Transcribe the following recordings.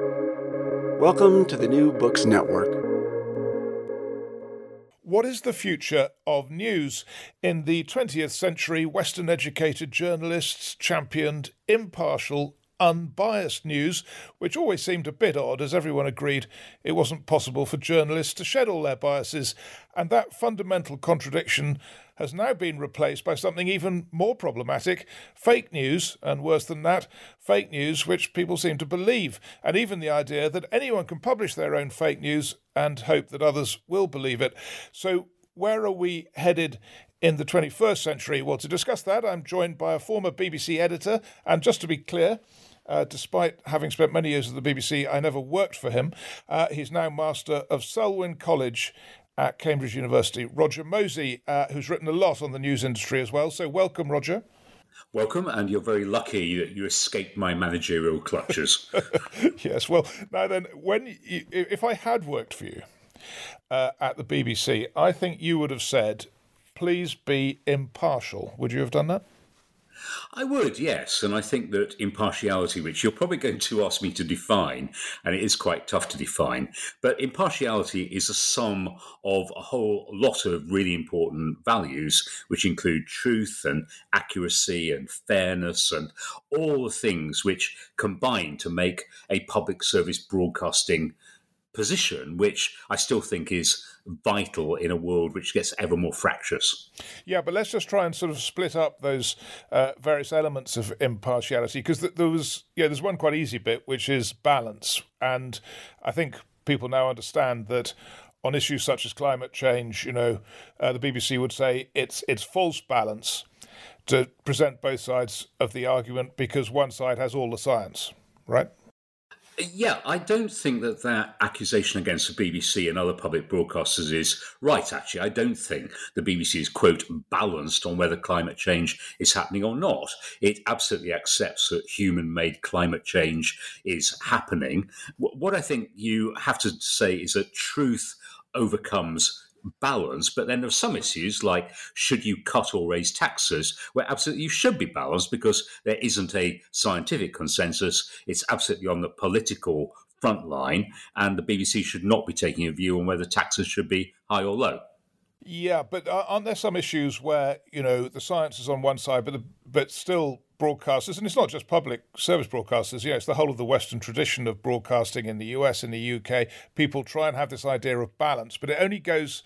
Welcome to the New Books Network. What is the future of news? In the 20th century, Western educated journalists championed impartial, unbiased news, which always seemed a bit odd as everyone agreed it wasn't possible for journalists to shed all their biases. And that fundamental contradiction has now been replaced by something even more problematic fake news, and worse than that, fake news which people seem to believe, and even the idea that anyone can publish their own fake news and hope that others will believe it. So, where are we headed in the 21st century? Well, to discuss that, I'm joined by a former BBC editor, and just to be clear, uh, despite having spent many years at the BBC, I never worked for him. Uh, he's now master of Selwyn College at Cambridge University, Roger Mosey, uh, who's written a lot on the news industry as well. So, welcome, Roger. Welcome, and you're very lucky that you escaped my managerial clutches. yes, well, now then, when you, if I had worked for you uh, at the BBC, I think you would have said, "Please be impartial." Would you have done that? I would, yes. And I think that impartiality, which you're probably going to ask me to define, and it is quite tough to define, but impartiality is a sum of a whole lot of really important values, which include truth and accuracy and fairness and all the things which combine to make a public service broadcasting position, which I still think is vital in a world which gets ever more fractious. Yeah, but let's just try and sort of split up those uh, various elements of impartiality because th- there was yeah, there's one quite easy bit which is balance, and I think people now understand that. On issues such as climate change, you know, uh, the BBC would say it's it's false balance to present both sides of the argument because one side has all the science, right? Yeah, I don't think that that accusation against the BBC and other public broadcasters is right, actually. I don't think the BBC is, quote, balanced on whether climate change is happening or not. It absolutely accepts that human made climate change is happening. What I think you have to say is that truth overcomes balance. But then there's some issues like should you cut or raise taxes, where absolutely you should be balanced because there isn't a scientific consensus. It's absolutely on the political front line, and the BBC should not be taking a view on whether taxes should be high or low. Yeah, but uh, aren't there some issues where you know the science is on one side, but the, but still broadcasters, and it's not just public service broadcasters, you know, it's the whole of the Western tradition of broadcasting in the US, in the UK. People try and have this idea of balance, but it only goes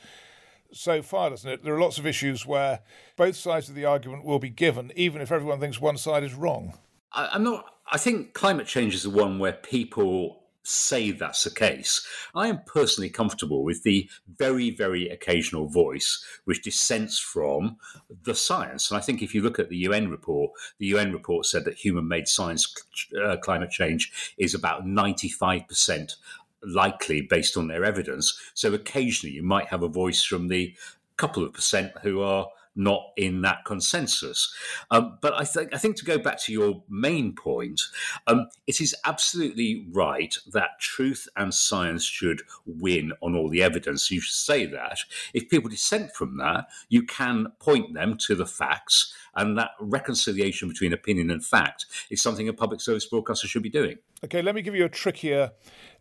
so far, doesn't it? There are lots of issues where both sides of the argument will be given, even if everyone thinks one side is wrong. I, I'm not. I think climate change is the one where people say that's the case. I am personally comfortable with the very, very occasional voice which dissents from the science. And I think if you look at the UN report, the UN report said that human made science uh, climate change is about 95% likely based on their evidence. So occasionally you might have a voice from the couple of percent who are not in that consensus. Um, but I think I think to go back to your main point, um, it is absolutely right that truth and science should win on all the evidence. You should say that. If people dissent from that, you can point them to the facts. And that reconciliation between opinion and fact is something a public service broadcaster should be doing. Okay, let me give you a trickier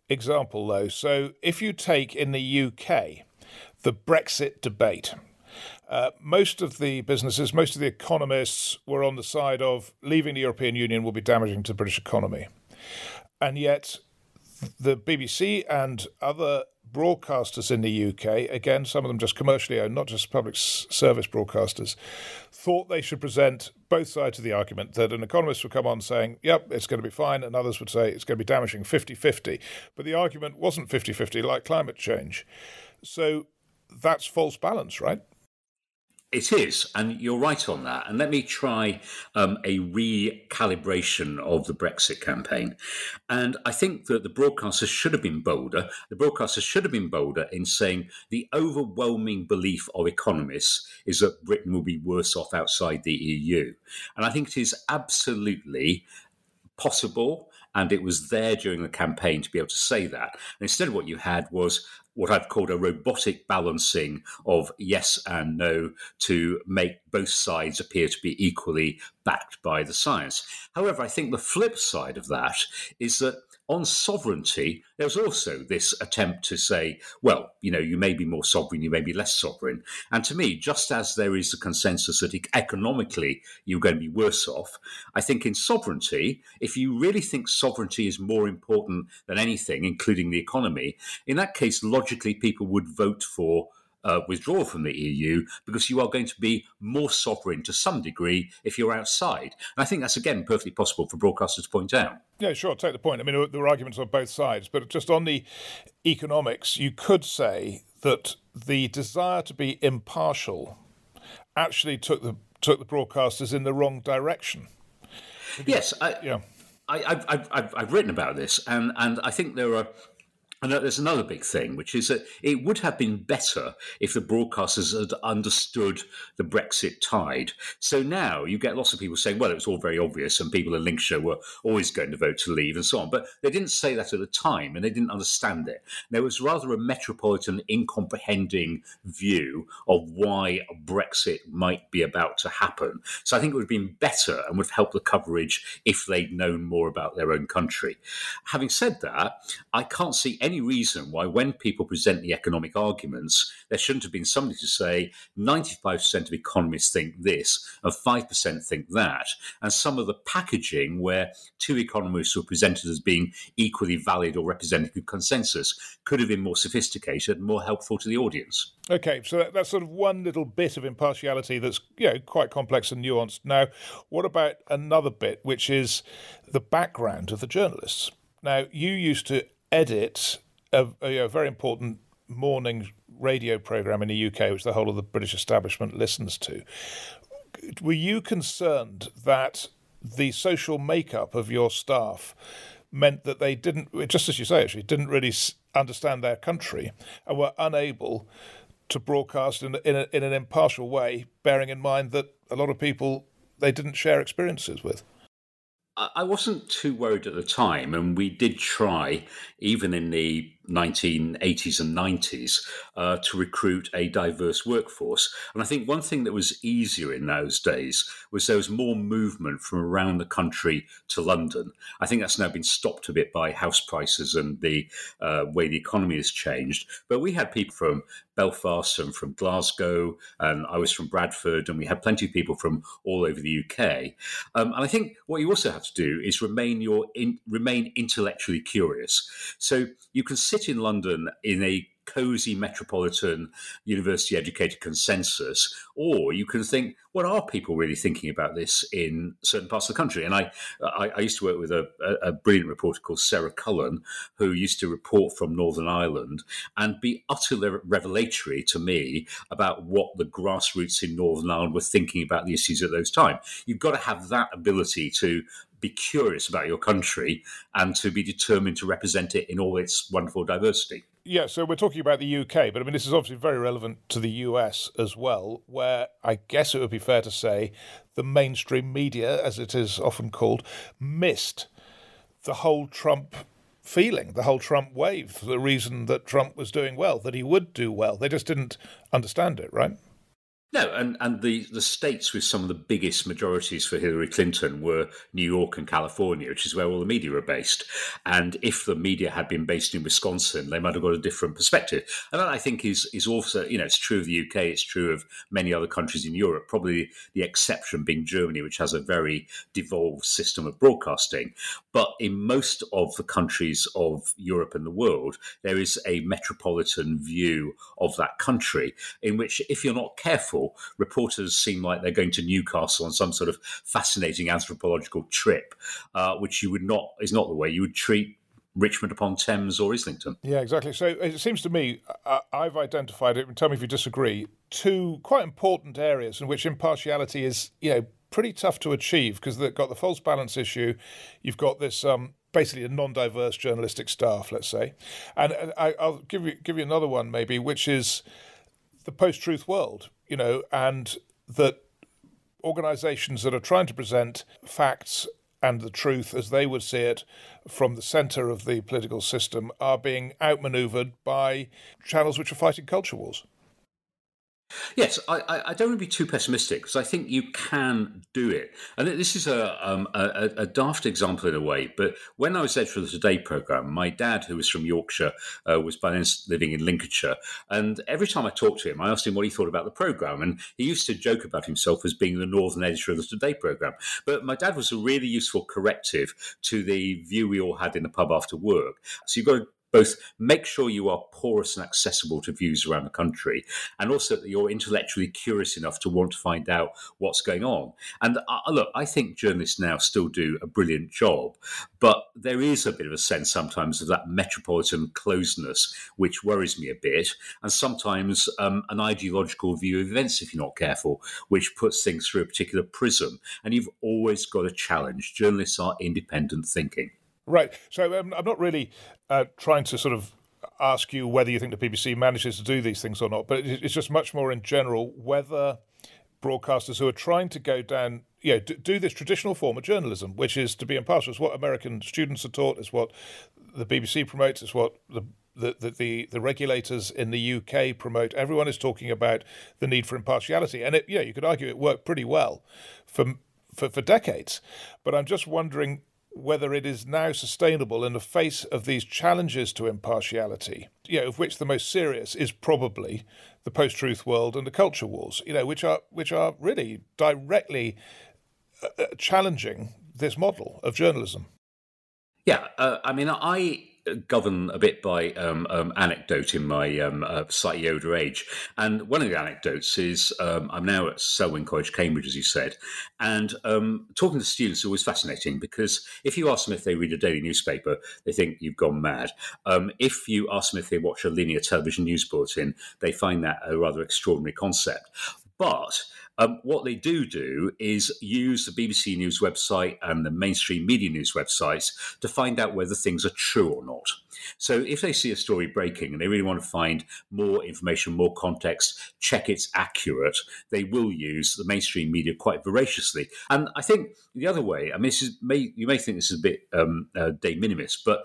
example, though. So, if you take in the UK the Brexit debate, uh, most of the businesses, most of the economists were on the side of leaving the European Union will be damaging to the British economy. And yet, the BBC and other broadcasters in the UK, again, some of them just commercially owned, not just public service broadcasters, thought they should present both sides of the argument. That an economist would come on saying, yep, it's going to be fine, and others would say it's going to be damaging 50 50. But the argument wasn't 50 50 like climate change. So that's false balance, right? It is, and you're right on that. And let me try um, a recalibration of the Brexit campaign. And I think that the broadcasters should have been bolder. The broadcasters should have been bolder in saying the overwhelming belief of economists is that Britain will be worse off outside the EU. And I think it is absolutely possible and it was there during the campaign to be able to say that. And instead, what you had was what I've called a robotic balancing of yes and no to make both sides appear to be equally backed by the science. However, I think the flip side of that is that on sovereignty, there was also this attempt to say, well, you know, you may be more sovereign, you may be less sovereign. And to me, just as there is a consensus that economically you're going to be worse off, I think in sovereignty, if you really think sovereignty is more important than anything, including the economy, in that case, logically, people would vote for uh, withdraw from the EU because you are going to be more sovereign to some degree if you're outside. And I think that's, again, perfectly possible for broadcasters to point out. Yeah, sure, take the point. I mean, there are arguments on both sides, but just on the economics, you could say that the desire to be impartial actually took the took the broadcasters in the wrong direction. Yes, I, yeah. I, have I've, I've written about this, and, and I think there are and there's another big thing, which is that it would have been better if the broadcasters had understood the Brexit tide. So now you get lots of people saying, well, it was all very obvious, and people in Lincolnshire were always going to vote to leave and so on. But they didn't say that at the time, and they didn't understand it. There was rather a metropolitan, incomprehending view of why Brexit might be about to happen. So I think it would have been better and would have helped the coverage if they'd known more about their own country. Having said that, I can't see any reason why, when people present the economic arguments, there shouldn't have been somebody to say 95% of economists think this and 5% think that. And some of the packaging where two economists were presented as being equally valid or representing the consensus could have been more sophisticated and more helpful to the audience. Okay, so that's sort of one little bit of impartiality that's you know quite complex and nuanced. Now, what about another bit, which is the background of the journalists? Now, you used to edit a, a, a very important morning radio program in the UK, which the whole of the British establishment listens to. Were you concerned that the social makeup of your staff meant that they didn't, just as you say, actually, didn't really understand their country and were unable to broadcast in, in, a, in an impartial way, bearing in mind that a lot of people they didn't share experiences with? I wasn't too worried at the time, and we did try, even in the 1980s and 90s, uh, to recruit a diverse workforce. And I think one thing that was easier in those days was there was more movement from around the country to London. I think that's now been stopped a bit by house prices and the uh, way the economy has changed. But we had people from Belfast and from Glasgow, and I was from Bradford, and we had plenty of people from all over the UK. Um, and I think what you also have to do is remain your in, remain intellectually curious. So you can sit in London in a cozy metropolitan university educated consensus or you can think what are people really thinking about this in certain parts of the country? And i i, I used to work with a, a, brilliant reporter called sarah cullen who used to report from northern ireland and be utterly revelatory to me about what the grassroots in northern ireland were thinking about the issues at those times you've got to have that ability to be curious about your country and to be determined to represent it in all its wonderful diversity. Yeah, so we're talking about the UK, but I mean, this is obviously very relevant to the US as well, where I guess it would be fair to say the mainstream media, as it is often called, missed the whole Trump feeling, the whole Trump wave, the reason that Trump was doing well, that he would do well. They just didn't understand it, right? No, and, and the, the states with some of the biggest majorities for Hillary Clinton were New York and California, which is where all the media are based. And if the media had been based in Wisconsin, they might have got a different perspective. And that I think is is also, you know, it's true of the UK, it's true of many other countries in Europe, probably the exception being Germany, which has a very devolved system of broadcasting. But in most of the countries of Europe and the world, there is a metropolitan view of that country in which, if you're not careful, reporters seem like they're going to Newcastle on some sort of fascinating anthropological trip, uh, which you would not is not the way you would treat Richmond upon Thames or Islington. Yeah, exactly. So it seems to me, uh, I've identified it, tell me if you disagree, two quite important areas in which impartiality is, you know, pretty tough to achieve because they've got the false balance issue, you've got this um, basically a non-diverse journalistic staff, let's say, and, and I, will give you give you another one maybe, which is the post-truth world you know, and that organizations that are trying to present facts and the truth as they would see it from the center of the political system are being outmaneuvered by channels which are fighting culture wars. Yes, I, I, don't want to be too pessimistic because I think you can do it. And this is a, um, a, a, daft example in a way, but when I was editor of the Today programme, my dad, who was from Yorkshire, uh, was by then living in Lincolnshire. And every time I talked to him, I asked him what he thought about the programme. And he used to joke about himself as being the northern editor of the Today programme. But my dad was a really useful corrective to the view we all had in the pub after work. So you've got to both make sure you are porous and accessible to views around the country, and also that you're intellectually curious enough to want to find out what's going on. And uh, look, I think journalists now still do a brilliant job, but there is a bit of a sense sometimes of that metropolitan closeness, which worries me a bit, and sometimes um, an ideological view of events, if you're not careful, which puts things through a particular prism. And you've always got a challenge. Journalists are independent thinking. Right. So um, I'm not really uh, trying to sort of ask you whether you think the BBC manages to do these things or not, but it's just much more in general whether broadcasters who are trying to go down, you know, do this traditional form of journalism, which is to be impartial. It's what American students are taught. It's what the BBC promotes. It's what the the, the, the, the regulators in the UK promote. Everyone is talking about the need for impartiality, and it, yeah, you could argue it worked pretty well for for, for decades. But I'm just wondering whether it is now sustainable in the face of these challenges to impartiality, you know, of which the most serious is probably the post-truth world and the culture wars, you know, which are which are really directly uh, uh challenging this model of journalism. Yeah, uh, I mean, I govern a bit by um, um, anecdote in my um, uh, slightly older age. And one of the anecdotes is um, I'm now at Selwyn College, Cambridge, as you said. And um, talking to students is always fascinating because if you ask them if they read a daily newspaper, they think you've gone mad. Um, if you ask them if they watch a linear television news bulletin, they find that a rather extraordinary concept. But um, what they do do is use the BBC News website and the mainstream media news websites to find out whether things are true or not. So if they see a story breaking and they really want to find more information, more context, check it's accurate, they will use the mainstream media quite voraciously. And I think the other way, I mean, may, you may think this is a bit um, uh, de minimis, but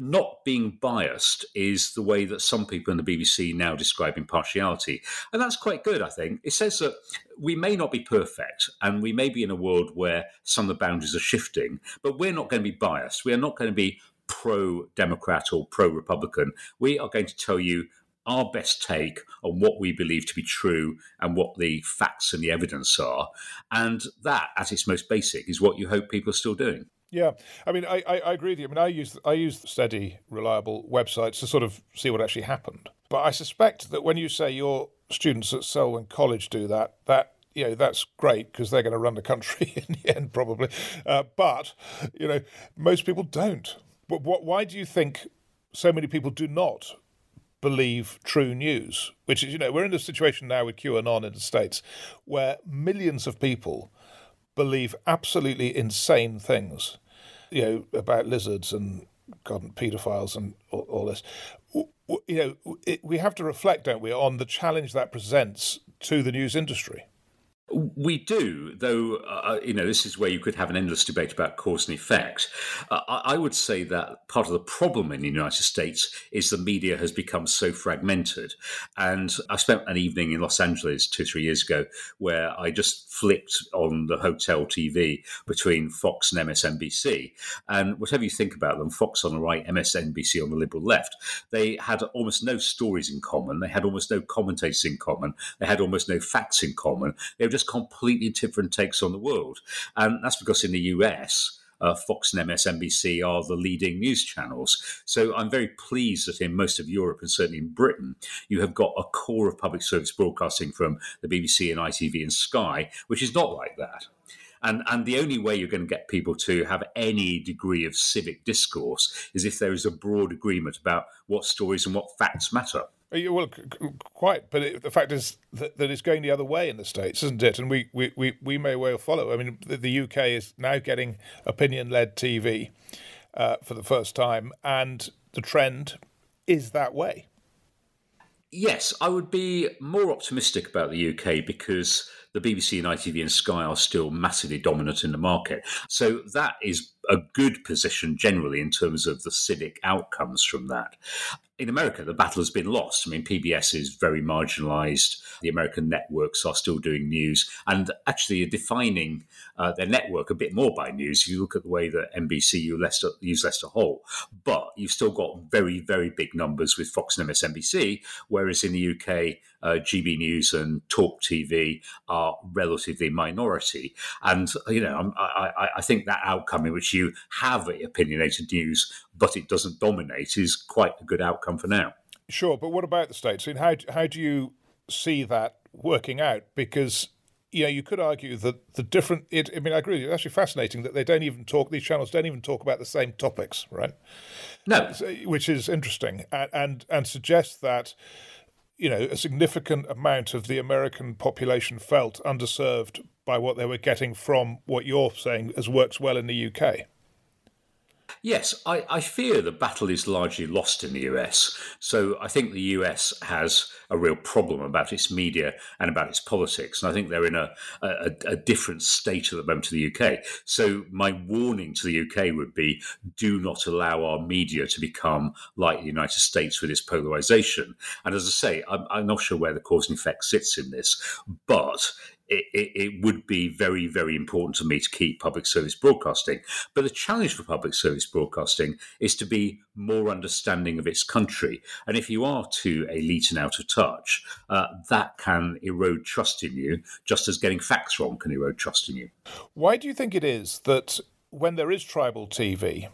not being biased is the way that some people in the BBC now describe impartiality. And that's quite good, I think. It says that we may not be perfect and we may be in a world where some of the boundaries are shifting, but we're not going to be biased. We are not going to be pro Democrat or pro Republican. We are going to tell you our best take on what we believe to be true and what the facts and the evidence are. And that, at its most basic, is what you hope people are still doing. Yeah, I mean, I, I, I, agree with you. I mean, I use I use steady, reliable websites to sort of see what actually happened. But I suspect that when you say your students at Selwyn College do that, that you know that's great because they're going to run the country in the end, probably. Uh, but you know, most people don't. But what? Why do you think so many people do not believe true news? Which is, you know, we're in a situation now with QAnon in the states where millions of people believe absolutely insane things, you know, about lizards and God and paedophiles and all, all this. You know, it, we have to reflect, don't we, on the challenge that presents to the news industry. We do, though, uh, uh, you know, this is where you could have an endless debate about cause and effect. Uh, I would say that part of the problem in the United States is the media has become so fragmented. And I spent an evening in Los Angeles two, three years ago where I just flipped on the hotel TV between Fox and MSNBC. And whatever you think about them, Fox on the right, MSNBC on the liberal left, they had almost no stories in common. They had almost no commentators in common. They had almost no facts in common. They were just completely different takes on the world. And that's because in the US, uh, Fox and MSNBC are the leading news channels. So I'm very pleased that in most of Europe and certainly in Britain, you have got a core of public service broadcasting from the BBC and ITV and Sky, which is not like that. And, and the only way you're going to get people to have any degree of civic discourse is if there is a broad agreement about what stories and what facts matter. Well, quite, but it, the fact is that, that, it's going the other way in the states, isn't it? And we, we, we, we may well follow. I mean, the, the UK is now getting opinion-led TV uh, for the first time, and the trend is that way. Yes, I would be more optimistic about the UK because the BBC and ITV and Sky are still massively dominant in the market. So that is a good position generally in terms of the civic outcomes from that in America, the battle has been lost. I mean, PBS is very marginalized. The American networks are still doing news and actually are defining uh, their network a bit more by news. If you look at the way that NBC use Lester, use Holt, but you've still got very, very big numbers with Fox and MSNBC, whereas in the UK, uh, GB News and Talk TV are relatively minority. And, you know, I, I, I think that outcome in which you have opinionated news, but it doesn't dominate, is quite a good outcome for now. Sure, but what about the states? I mean, how how do you see that working out? Because you know, you could argue that the different. It, I mean, I agree. With you. It's actually fascinating that they don't even talk. These channels don't even talk about the same topics, right? No, which is interesting, and and, and suggests that you know a significant amount of the American population felt underserved by what they were getting from what you're saying as works well in the UK. Yes, I, I, fear the battle is largely lost in the US. So I think the US has a real problem about its media and about its politics. And I think they're in a, a, a different state at the moment to the UK. So my warning to the UK would be do not allow our media to become like the United States with its polarization. And as I say, I'm, I'm not sure where the cause and effect sits in this, but it, it, would be very, very important to me to keep public service broadcasting. But the challenge for public service broadcasting is to be more understanding of its country. And if you are too elite and out of touch, uh, that can erode trust in you, just as getting facts wrong can erode trust in you. Why do you think it is that when there is tribal TV,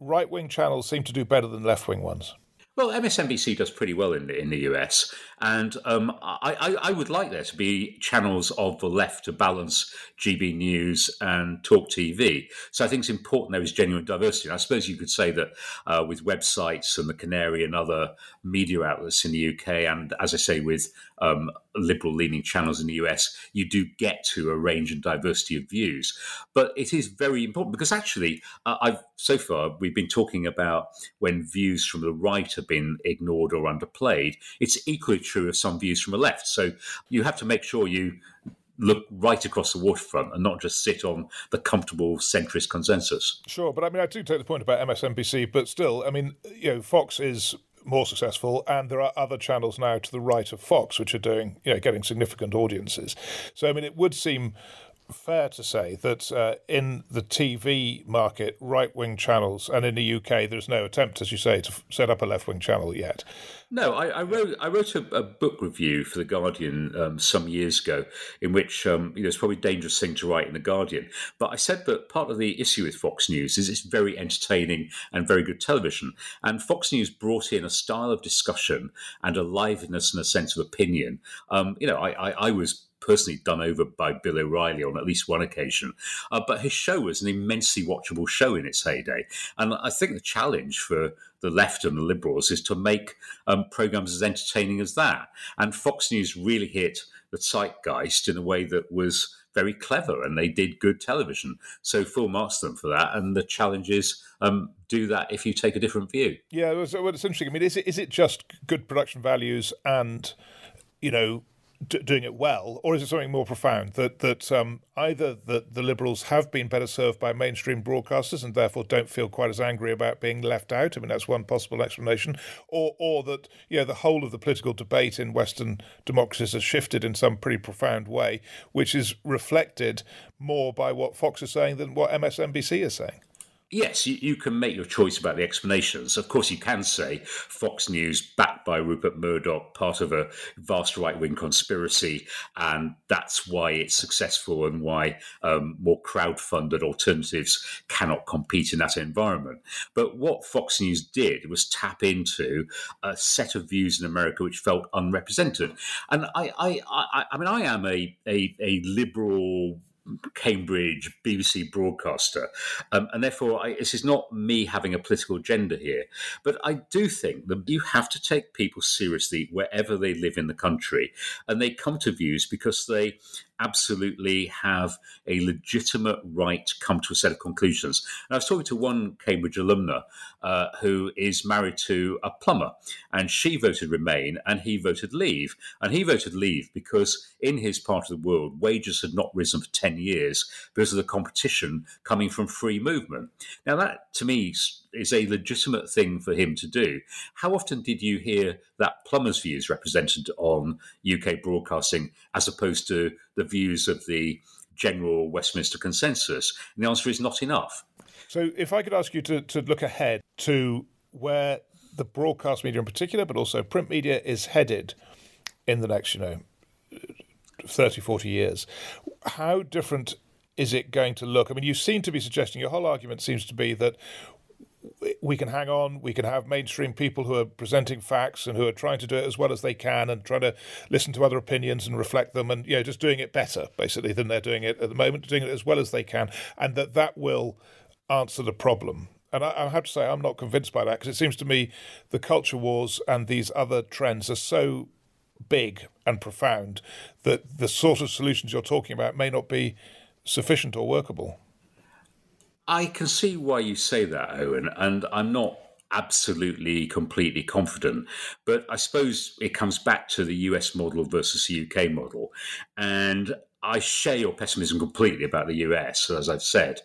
right wing channels seem to do better than left wing ones? Well, MSNBC does pretty well in the, in the US, and um, I, I, I, would like there to be channels of the left to balance GB News and Talk TV. So I think it's important there is genuine diversity. And I suppose you could say that uh, with websites and the Canary and other media outlets in the UK, and as I say, with um, liberal leaning channels in the US, you do get to a range and diversity of views. But it is very important because actually, uh, I've so far we've been talking about when views from the right have been ignored or underplayed. It's equally true of some views from the left. So you have to make sure you look right across the waterfront and not just sit on the comfortable centrist consensus. Sure, but I mean, I do take the point about MSNBC, but still, I mean, you know, Fox is more successful, and there are other channels now to the right of Fox which are doing, you know, getting significant audiences. So, I mean, it would seem fair to say that uh, in the TV market, right wing channels, and in the UK, there's no attempt, as you say, to f- set up a left wing channel yet. No, I, I, wrote I wrote a, a, book review for the Guardian um, some years ago, in which um, you know it's probably a dangerous thing to write in the Guardian. But I said that part of the issue with Fox News is it's very entertaining and very good television, and Fox News brought in a style of discussion and a liveliness and a sense of opinion. Um, you know, I, I, I was personally done over by Bill O'Reilly on at least one occasion. Uh, but his show was an immensely watchable show in its heyday. And I think the challenge for the left and the liberals is to make um, programs as entertaining as that. And Fox News really hit the zeitgeist in a way that was very clever and they did good television. So full marks them for that. And the challenge is um, do that if you take a different view. Yeah, well, it's interesting. I mean, is it, is it just good production values and, you know, d- doing it well, or is it something more profound that that um, either that the Liberals have been better served by mainstream broadcasters and therefore don't feel quite as angry about being left out? I mean, that's one possible explanation, or or that you know the whole of the political debate in Western democracies has shifted in some pretty profound way, which is reflected more by what Fox is saying than what MSNBC is saying. Yes, you, you, can make your choice about the explanations. Of course, you can say Fox News, backed by Rupert Murdoch, part of a vast right wing conspiracy, and that's why it's successful and why um, more crowd funded alternatives cannot compete in that environment. But what Fox News did was tap into a set of views in America which felt unrepresented. And I, I, I, I mean, I am a, a, a liberal Cambridge BBC broadcaster. Um, and therefore, I, this is not me having a political agenda here. But I do think that you have to take people seriously wherever they live in the country. And they come to views because they absolutely have a legitimate right to come to a set of conclusions. And I was talking to one Cambridge alumna uh, who is married to a plumber, and she voted Remain and he voted Leave. And he voted Leave because in his part of the world, wages had not risen for 10 years because of the competition coming from free movement. Now, that to me is a legitimate thing for him to do. How often did you hear that plumber's views represented on UK broadcasting as opposed to the views of the general Westminster consensus? And the answer is not enough. So, if I could ask you to, to look ahead to where the broadcast media in particular, but also print media, is headed in the next, you know, 30, 40 years, how different is it going to look? I mean, you seem to be suggesting your whole argument seems to be that we can hang on. We can have mainstream people who are presenting facts and who are trying to do it as well as they can and trying to listen to other opinions and reflect them and you know just doing it better basically than they're doing it at the moment, doing it as well as they can, and that that will answer the problem. And I, I have to say I'm not convinced by that because it seems to me the culture wars and these other trends are so big and profound that the sort of solutions you're talking about may not be sufficient or workable. I can see why you say that, Owen, and I'm not absolutely completely confident but i suppose it comes back to the us model versus the uk model and I share your pessimism completely about the US, as I've said.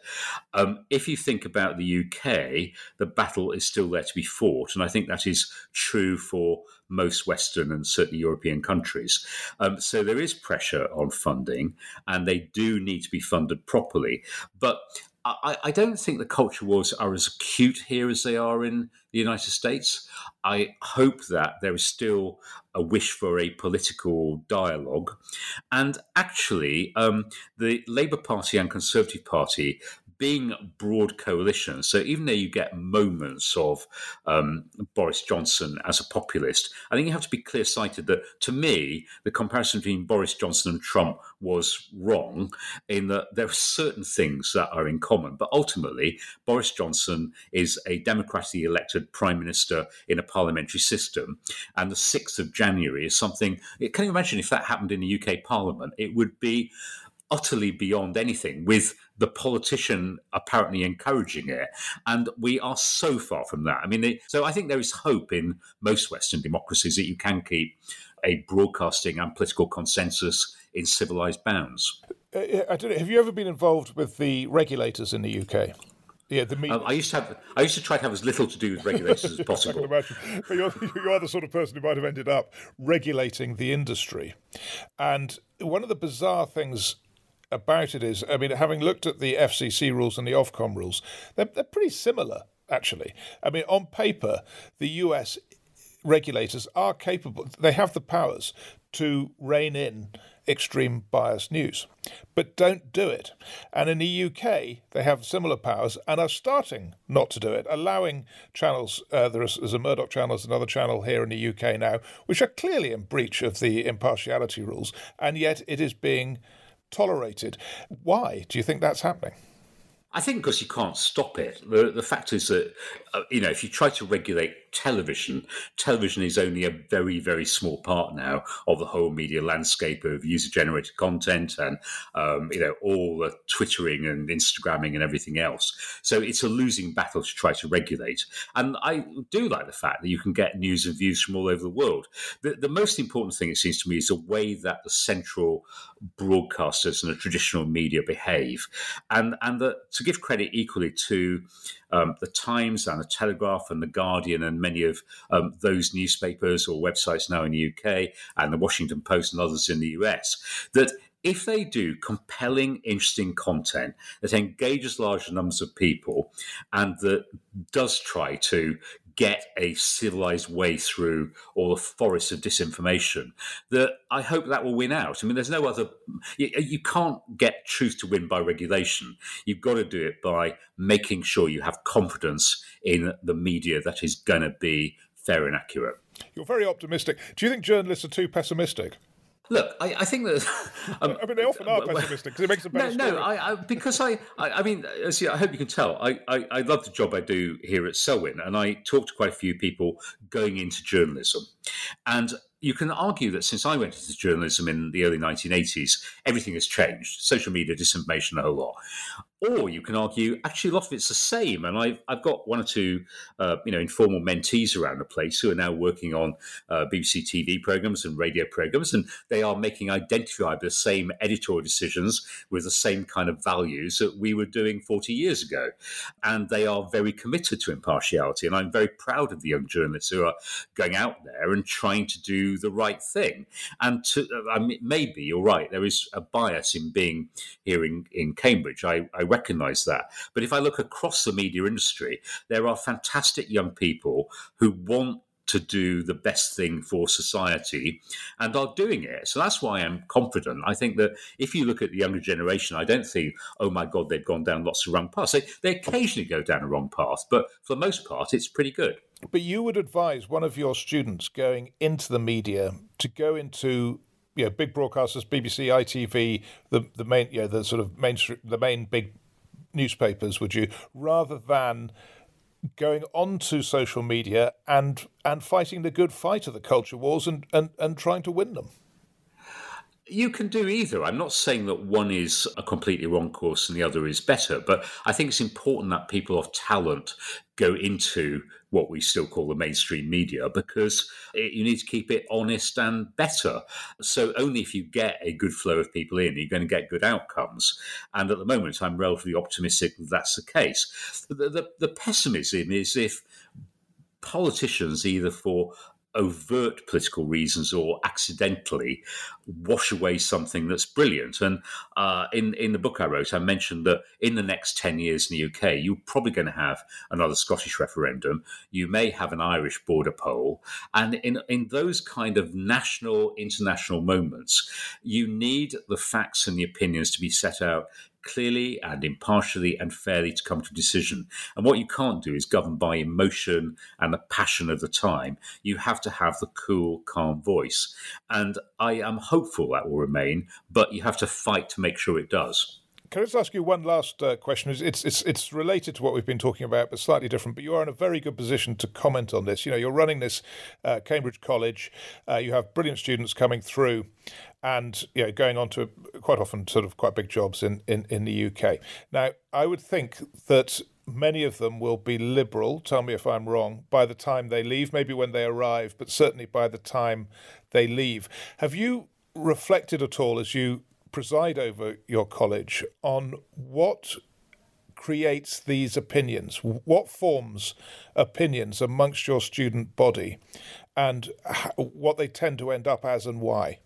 Um, if you think about the UK, the battle is still there to be fought. And I think that is true for most Western and certainly European countries. Um, so there is pressure on funding, and they do need to be funded properly. But I, I, don't think the culture wars are as acute here as they are in the United States. I hope that there is still a wish for a political dialogue. And actually, um, the Labour Party and Conservative Party being broad coalition. so even though you get moments of um, Boris Johnson as a populist, I think you have to be clear sighted that to me, the comparison between Boris Johnson and Trump was wrong in that there are certain things that are in common. But ultimately, Boris Johnson is a democratically elected prime minister in a parliamentary system. And the 6th of January is something, can you imagine if that happened in the UK parliament? It would be utterly beyond anything, with the politician apparently encouraging it. And we are so far from that. I mean, it, so I think there is hope in most Western democracies that you can keep a broadcasting and political consensus in civilized bounds. Uh, I don't know, have you ever been involved with the regulators in the UK? Yeah, the um, I used to have. I used to try to have as little to do with regulators as possible. I can imagine. But you're, you are the sort of person who might have ended up regulating the industry. And one of the bizarre things about it is, I mean, having looked at the FCC rules and the Ofcom rules, they're, they're pretty similar, actually. I mean, on paper, the US regulators are capable, they have the powers to rein in extreme bias news, but don't do it. And in the UK, they have similar powers and are starting not to do it, allowing channels, uh, there's, there's a Murdoch channel, there's another channel here in the UK now, which are clearly in breach of the impartiality rules, and yet it is being tolerated. Why do you think that's happening? I think because you can't stop it. The, the fact is that, uh, you know, if you try to regulate television, television is only a very, very small part now of the whole media landscape of user-generated content and um, you know all the twittering and Instagramming and everything else. So it's a losing battle to try to regulate. And I do like the fact that you can get news and views from all over the world. The, the most important thing, it seems to me, is the way that the central broadcasters and the traditional media behave, and and the, to give credit equally to um, the Times and the Telegraph and the Guardian and many of um, those newspapers or websites now in the UK and the Washington Post and others in the US that if they do compelling, interesting content that engages large numbers of people and that does try to get a civilized way through all the forests of disinformation, that I hope that will win out. I mean, there's no other, you, you can't get truth to win by regulation. You've got to do it by making sure you have confidence in the media that is going to be fair and accurate. You're very optimistic. Do you think journalists are too pessimistic? Look, I, I, think that. Um, I mean, they often are pessimistic because it makes a better no, no. I, I, because I, I, mean, as you, I hope you can tell, I, I, I love the job I do here at Selwyn, and I talk to quite a few people going into journalism, and you can argue that since I went into journalism in the early 1980s, everything has changed. Social media, disinformation, a whole lot. Or you can argue, actually, a lot of it's the same. And I've, I've got one or two, uh, you know, informal mentees around the place who are now working on uh, BBC TV programs and radio programs, and they are making identifiable the same editorial decisions with the same kind of values that we were doing 40 years ago. And they are very committed to impartiality. And I'm very proud of the young journalists who are going out there and trying to do the right thing. And to, I mean, maybe you're right, there is a bias in being here in, in Cambridge. I, I recognize that. But if I look across the media industry, there are fantastic young people who want to do the best thing for society and are doing it. So that's why I'm confident. I think that if you look at the younger generation, I don't think, oh my God, they've gone down lots of wrong paths. They, they occasionally go down a wrong path, but for the most part, it's pretty good. But you would advise one of your students going into the media to go into you know, big broadcasters, BBC, ITV, the the main, you know, the sort of mainstream, the main big newspapers, would you, rather than going onto social media and and fighting the good fight of the culture wars and, and, and trying to win them? You can do either. I'm not saying that one is a completely wrong course and the other is better, but I think it's important that people of talent go into what we still call the mainstream media because it, you need to keep it honest and better. So only if you get a good flow of people in, you're going to get good outcomes. And at the moment, I'm relatively optimistic that that's the case. The, the, the pessimism is if politicians, either for overt political reasons or accidentally wash away something that's brilliant. And uh, in in the book I wrote, I mentioned that in the next ten years in the UK, you're probably going to have another Scottish referendum. You may have an Irish border poll, and in in those kind of national international moments, you need the facts and the opinions to be set out clearly and impartially and fairly to come to a decision. And what you can't do is govern by emotion and the passion of the time. You have to have the cool, calm voice. And I am hopeful that will remain, but you have to fight to make sure it does. Can I just ask you one last uh, question? It's, it's it's related to what we've been talking about, but slightly different. But you are in a very good position to comment on this. You know, you're running this uh, Cambridge College. Uh, you have brilliant students coming through, and you know, going on to quite often sort of quite big jobs in, in, in the UK. Now, I would think that many of them will be liberal. Tell me if I'm wrong. By the time they leave, maybe when they arrive, but certainly by the time they leave. Have you reflected at all as you preside over your college on what creates these opinions, what forms opinions amongst your student body, and what they tend to end up as and why?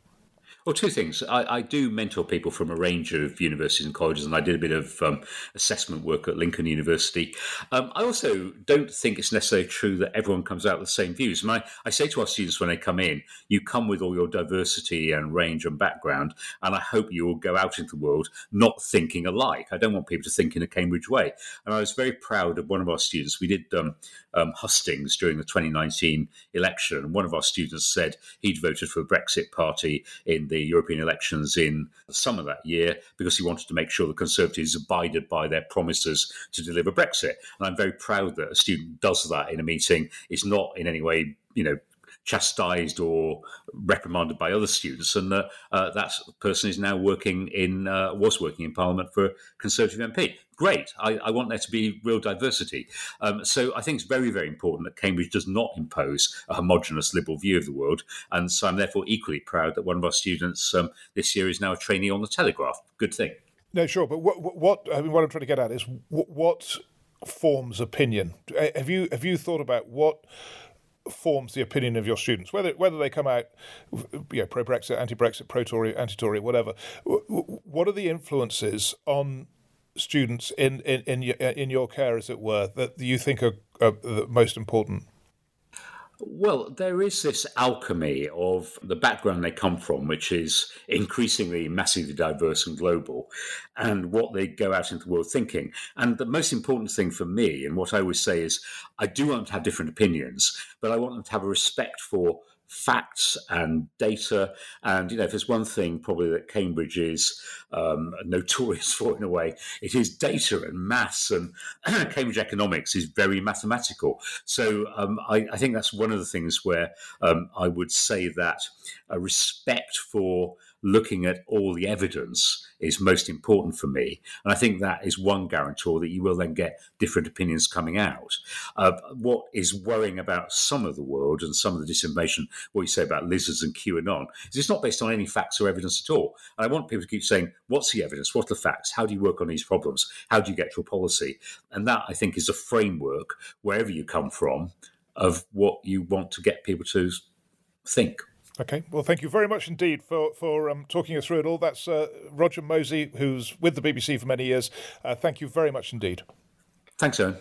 Well, two things. I, I, do mentor people from a range of universities and colleges, and I did a bit of um, assessment work at Lincoln University. Um, I also don't think it's necessarily true that everyone comes out with the same views. And I, I say to our students when they come in, you come with all your diversity and range and background, and I hope you will go out into the world not thinking alike. I don't want people to think in a Cambridge way. And I was very proud of one of our students. We did um, um hustings during the 2019 election, and one of our students said he'd voted for the Brexit Party in the the European elections in the summer that year because he wanted to make sure the Conservatives abided by their promises to deliver Brexit. And I'm very proud that a student does that in a meeting. It's not in any way, you know, chastised or reprimanded by other students, and that uh, that person is now working in uh, was working in Parliament for a Conservative MP. Great. I, I want there to be real diversity. Um, so I think it's very, very important that Cambridge does not impose a homogenous liberal view of the world, and so I'm therefore equally proud that one of our students um, this year is now a trainee on the Telegraph. Good thing. No, sure, but what what I mean, what I'm trying to get at is what, what forms opinion. Have you have you thought about what forms the opinion of your students, whether whether they come out, you know, pro Brexit, anti Brexit, pro Tory, anti Tory, whatever. What are the influences on students in in in your, uh, in your care, as it were, that you think are, are the most important? Well, there is this alchemy of the background they come from, which is increasingly massively diverse and global, and what they go out into the world thinking. And the most important thing for me, and what I always say is, I do want to have different opinions, but I want them to have a respect for facts and data. And, you know, if there's one thing probably that Cambridge is um, notorious for in a way, it is data and maths. And Cambridge economics is very mathematical. So um, I, I, think that's one of the things where um, I would say that a respect for looking at all the evidence is most important for me. And I think that is one guarantor that you will then get different opinions coming out. Uh, what is worrying about some of the world and some of the disinformation, what you say about lizards and QAnon, is it's not based on any facts or evidence at all. And I want people to keep saying, what's the evidence? What are the facts? How do you work on these problems? How do you get to a policy? And that, I think, is a framework, wherever you come from, of what you want to get people to think. Okay, well, thank you very much indeed for for um, talking us through it all. That's uh, Roger Mosey, who's with the BBC for many years. Uh, thank you very much indeed. Thanks, Owen.